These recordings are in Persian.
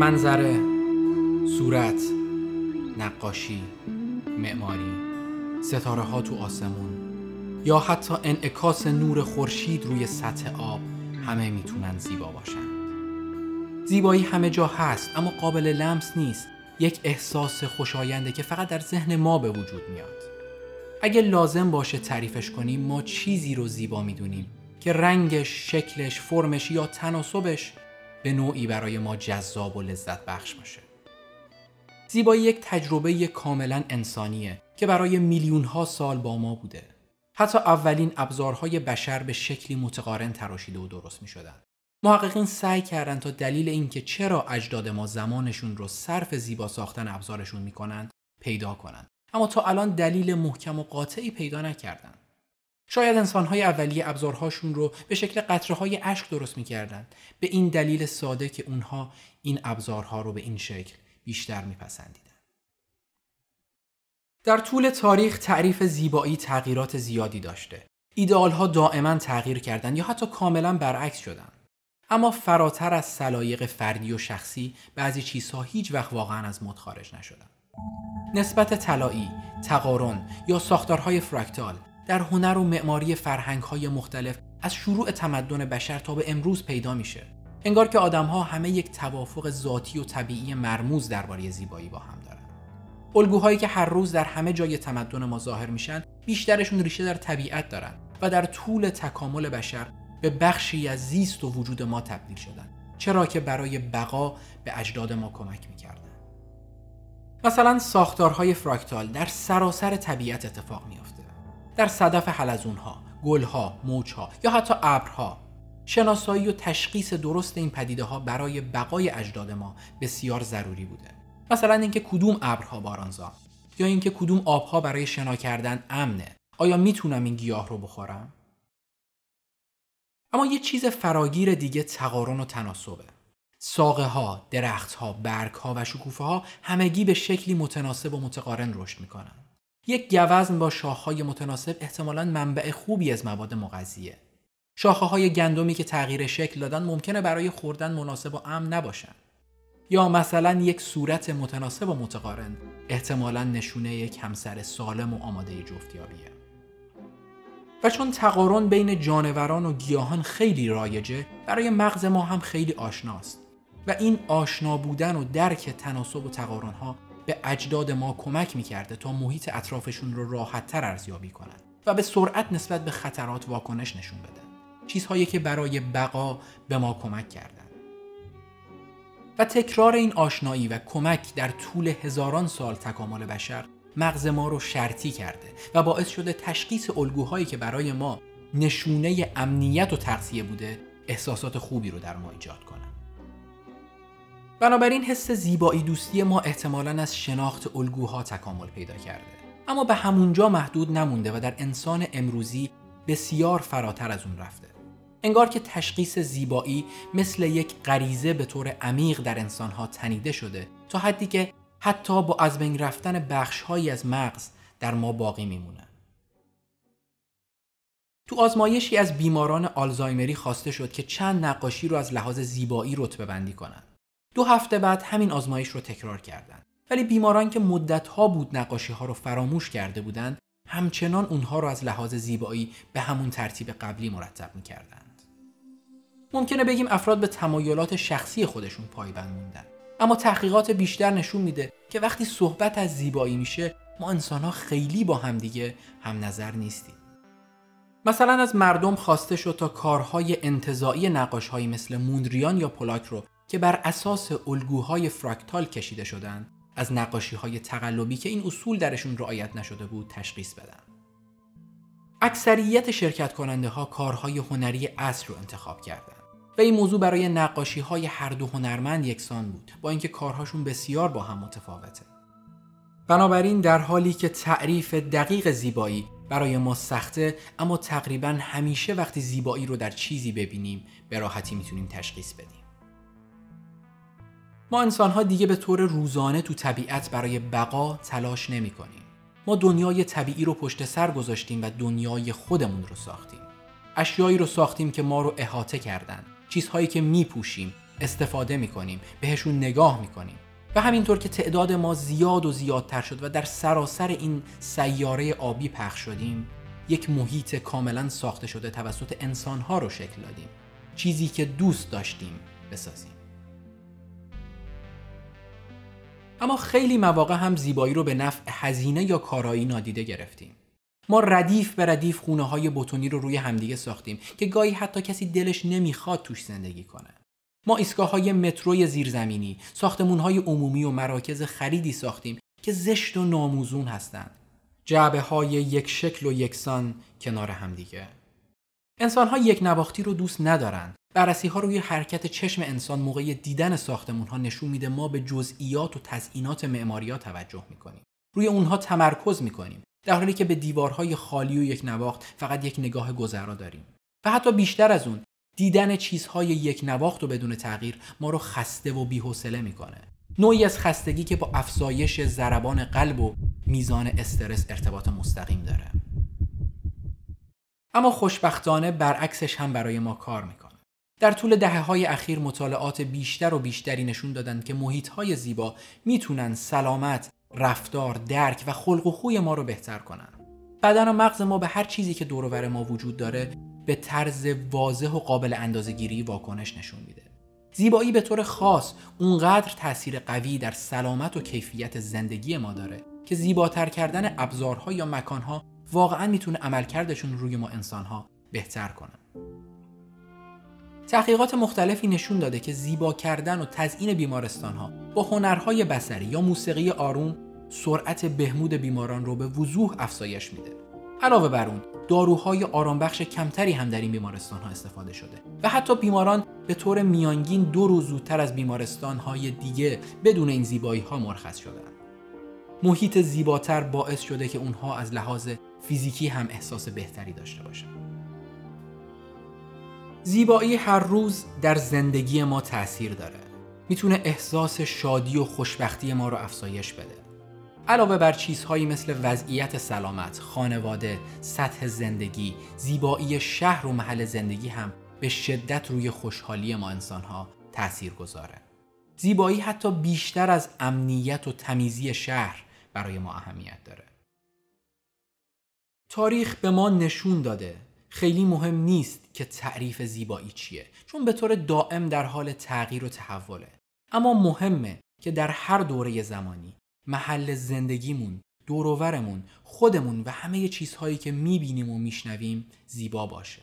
منظره صورت. نقاشی معماری ستاره ها تو آسمون یا حتی انعکاس نور خورشید روی سطح آب همه می‌تونن زیبا باشن. زیبایی همه جا هست اما قابل لمس نیست. یک احساس خوشاینده که فقط در ذهن ما به وجود میاد. اگه لازم باشه تعریفش کنیم ما چیزی رو زیبا می‌دونیم که رنگش، شکلش، فرمش یا تناسبش به نوعی برای ما جذاب و لذت بخش باشه. زیبایی یک تجربه کاملا انسانیه که برای میلیون ها سال با ما بوده. حتی اولین ابزارهای بشر به شکلی متقارن تراشیده و درست می شدن. محققین سعی کردن تا دلیل اینکه چرا اجداد ما زمانشون رو صرف زیبا ساختن ابزارشون می‌کنن پیدا کنند. اما تا الان دلیل محکم و قاطعی پیدا نکردن. شاید انسانهای اولیه ابزارهاشون رو به شکل قطره های اشک درست می‌کردن به این دلیل ساده که اونها این ابزارها رو به این شکل بیشتر میپسندیدن. در طول تاریخ تعریف زیبایی تغییرات زیادی داشته. ایدئال ها دائما تغییر کردند یا حتی کاملا برعکس شدند. اما فراتر از سلایق فردی و شخصی بعضی چیزها هیچ وقت واقعا از مد خارج نشدند. نسبت طلایی، تقارن یا ساختارهای فرکتال در هنر و معماری فرهنگ‌های مختلف از شروع تمدن بشر تا به امروز پیدا میشه. انگار که آدمها همه یک توافق ذاتی و طبیعی مرموز درباره زیبایی با هم دارن. الگوهایی که هر روز در همه جای تمدن ما ظاهر میشن، بیشترشون ریشه در طبیعت دارن و در طول تکامل بشر به بخشی از زیست و وجود ما تبدیل شدن. چرا که برای بقا به اجداد ما کمک می‌کردن. مثلا ساختارهای فراکتال در سراسر طبیعت اتفاق میافته. در صدف حلزونها، گلها، موجها یا حتی ابرها شناسایی و تشخیص درست این پدیده ها برای بقای اجداد ما بسیار ضروری بوده. مثلا اینکه کدوم ابرها بارانزا یا اینکه کدوم آبها برای شنا کردن امنه. آیا می‌تونم این گیاه رو بخورم؟ اما یه چیز فراگیر دیگه تقارن و تناسبه. ساقه ها، درخت ها، برگ ها و شکوفه ها همگی به شکلی متناسب و متقارن رشد می‌کنن. یک گوزن با شاخهای متناسب احتمالا منبع خوبی از مواد مغذیه. شاخه های گندمی که تغییر شکل دادن ممکنه برای خوردن مناسب و امن نباشن. یا مثلا یک صورت متناسب و متقارن احتمالا نشونه یک همسر سالم و آماده جفتیابیه. و چون تقارن بین جانوران و گیاهان خیلی رایجه برای مغز ما هم خیلی آشناست و این آشنا بودن و درک تناسب و تقارن ها به اجداد ما کمک می‌کرده تا محیط اطرافشون رو راحت تر ارزیابی کنند و به سرعت نسبت به خطرات واکنش نشون بدن چیزهایی که برای بقا به ما کمک کردن و تکرار این آشنایی و کمک در طول هزاران سال تکامل بشر مغز ما رو شرطی کرده و باعث شده تشخیص الگوهایی که برای ما نشونه امنیت و تغذیه بوده احساسات خوبی رو در ما ایجاد کنه. بنابراین حس زیبایی دوستی ما احتمالا از شناخت الگوها تکامل پیدا کرده. اما به همونجا محدود نمونده و در انسان امروزی بسیار فراتر از اون رفته. انگار که تشخیص زیبایی مثل یک غریزه به طور عمیق در انسانها تنیده شده تا حدی که حتی با از بین رفتن بخشهایی از مغز در ما باقی میمونه تو آزمایشی از بیماران آلزایمری خواسته شد که چند نقاشی رو از لحاظ زیبایی رتبه بندی کنند دو هفته بعد همین آزمایش رو تکرار کردند ولی بیماران که مدتها بود نقاشی ها رو فراموش کرده بودند همچنان اونها رو از لحاظ زیبایی به همون ترتیب قبلی مرتب می کردند. ممکنه بگیم افراد به تمایلات شخصی خودشون پایبند موندن. اما تحقیقات بیشتر نشون میده که وقتی صحبت از زیبایی میشه ما انسان ها خیلی با همدیگه هم نظر نیستیم. مثلا از مردم خواسته شد تا کارهای انتظایی نقاشهایی مثل موندریان یا پولاک رو که بر اساس الگوهای فراکتال کشیده شدند از نقاشی های تقلبی که این اصول درشون رعایت نشده بود تشخیص بدن. اکثریت شرکت کننده ها کارهای هنری اصر رو انتخاب کردند. و این موضوع برای نقاشی های هر دو هنرمند یکسان بود با اینکه کارهاشون بسیار با هم متفاوته. بنابراین در حالی که تعریف دقیق زیبایی برای ما سخته اما تقریبا همیشه وقتی زیبایی رو در چیزی ببینیم به راحتی می‌تونیم تشخیص بدیم. ما انسان ها دیگه به طور روزانه تو طبیعت برای بقا تلاش نمی کنیم. ما دنیای طبیعی رو پشت سر گذاشتیم و دنیای خودمون رو ساختیم. اشیایی رو ساختیم که ما رو احاطه کردن. چیزهایی که می پوشیم، استفاده می‌کنیم بهشون نگاه می‌کنیم. و همینطور که تعداد ما زیاد و زیادتر شد و در سراسر این سیاره آبی پخش شدیم یک محیط کاملا ساخته شده توسط انسانها رو شکل دادیم. چیزی که دوست داشتیم بسازیم. اما خیلی مواقع هم زیبایی رو به نفع هزینه یا کارایی نادیده گرفتیم. ما ردیف به ردیف خونه های بتونی رو روی همدیگه ساختیم که گاهی حتی کسی دلش نمی‌خواد توش زندگی کنه ما ایستگاه های متروی زیرزمینی، ساختمون های عمومی و مراکز خریدی ساختیم که زشت و ناموزون هستند. جعبه های یک شکل و یکسان کنار همدیگه. انسان ها یک نواختی رو دوست ندارن. بررسی ها روی حرکت چشم انسان موقع دیدن ساختمون ها نشون میده ما به جزئیات و تزئینات معماری ها توجه می‌کنیم. روی اونها تمرکز می‌کنیم. در حالی که به دیوارهای خالی و یک نواخت فقط یک نگاه گذرا داریم. و حتی بیشتر از اون دیدن چیزهای یک نواخت و بدون تغییر ما رو خسته و بیحوصله می‌کنه. نوعی از خستگی که با افزایش ضربان قلب و میزان استرس ارتباط مستقیم داره. اما خوشبختانه برعکسش هم برای ما کار می‌کنه. در طول دهه های اخیر مطالعات بیشتر و بیشتری نشون دادن که محیط های زیبا می‌تونن سلامت، رفتار، درک و خلق و خوی ما رو بهتر کنن. بدن و مغز ما به هر چیزی که دور ما وجود داره به طرز واضح و قابل اندازهگیری واکنش نشون میده زیبایی به طور خاص اونقدر تاثیر قوی در سلامت و کیفیت زندگی ما داره که زیباتر کردن ابزارها یا مکانها واقعا می‌تونه عملکردشون روی ما انسانها بهتر کنه تحقیقات مختلفی نشون داده که زیبا کردن و تزیین بیمارستان ها با هنرهای بسری یا موسیقی آروم سرعت بهمود بیماران رو به وضوح افزایش میده. علاوه بر اون داروهای آرامبخش کمتری هم در این بیمارستان ها استفاده شده و حتی بیماران به طور میانگین دو روز زودتر از بیمارستان های دیگه بدون این زیبایی ها مرخص شدن محیط زیباتر باعث شده که اونها از لحاظ فیزیکی هم احساس بهتری داشته باشن زیبایی هر روز در زندگی ما تاثیر داره. می‌تونه احساس شادی و خوشبختی ما رو افزایش بده علاوه بر چیزهایی مثل وضعیت سلامت، خانواده، سطح زندگی، زیبایی شهر و محل زندگی هم به شدت روی خوشحالی ما انسانها تأثیر گذاره. زیبایی حتی بیشتر از امنیت و تمیزی شهر برای ما اهمیت داره. تاریخ به ما نشون داده خیلی مهم نیست که تعریف زیبایی چیه چون به طور دائم در حال تغییر و تحوله اما مهمه که در هر دوره زمانی محل زندگیمون دوروورمون خودمون و همه چیزهایی که می‌بینیم و میشنویم زیبا باشه.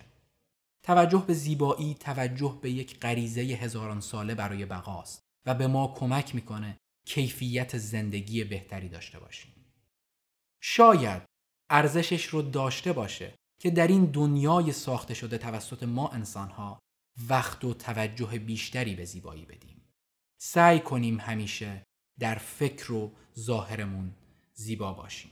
توجه به زیبایی توجه به یک غریزه هزاران ساله برای بقاست و به ما کمک می‌کنه کیفیت زندگی بهتری داشته باشیم. شاید ارزشش رو داشته باشه که در این دنیای ساخته شده توسط ما انسانها وقت و توجه بیشتری به زیبایی بدیم. سعی کنیم همیشه در فکر و ظاهرمون زیبا باشیم.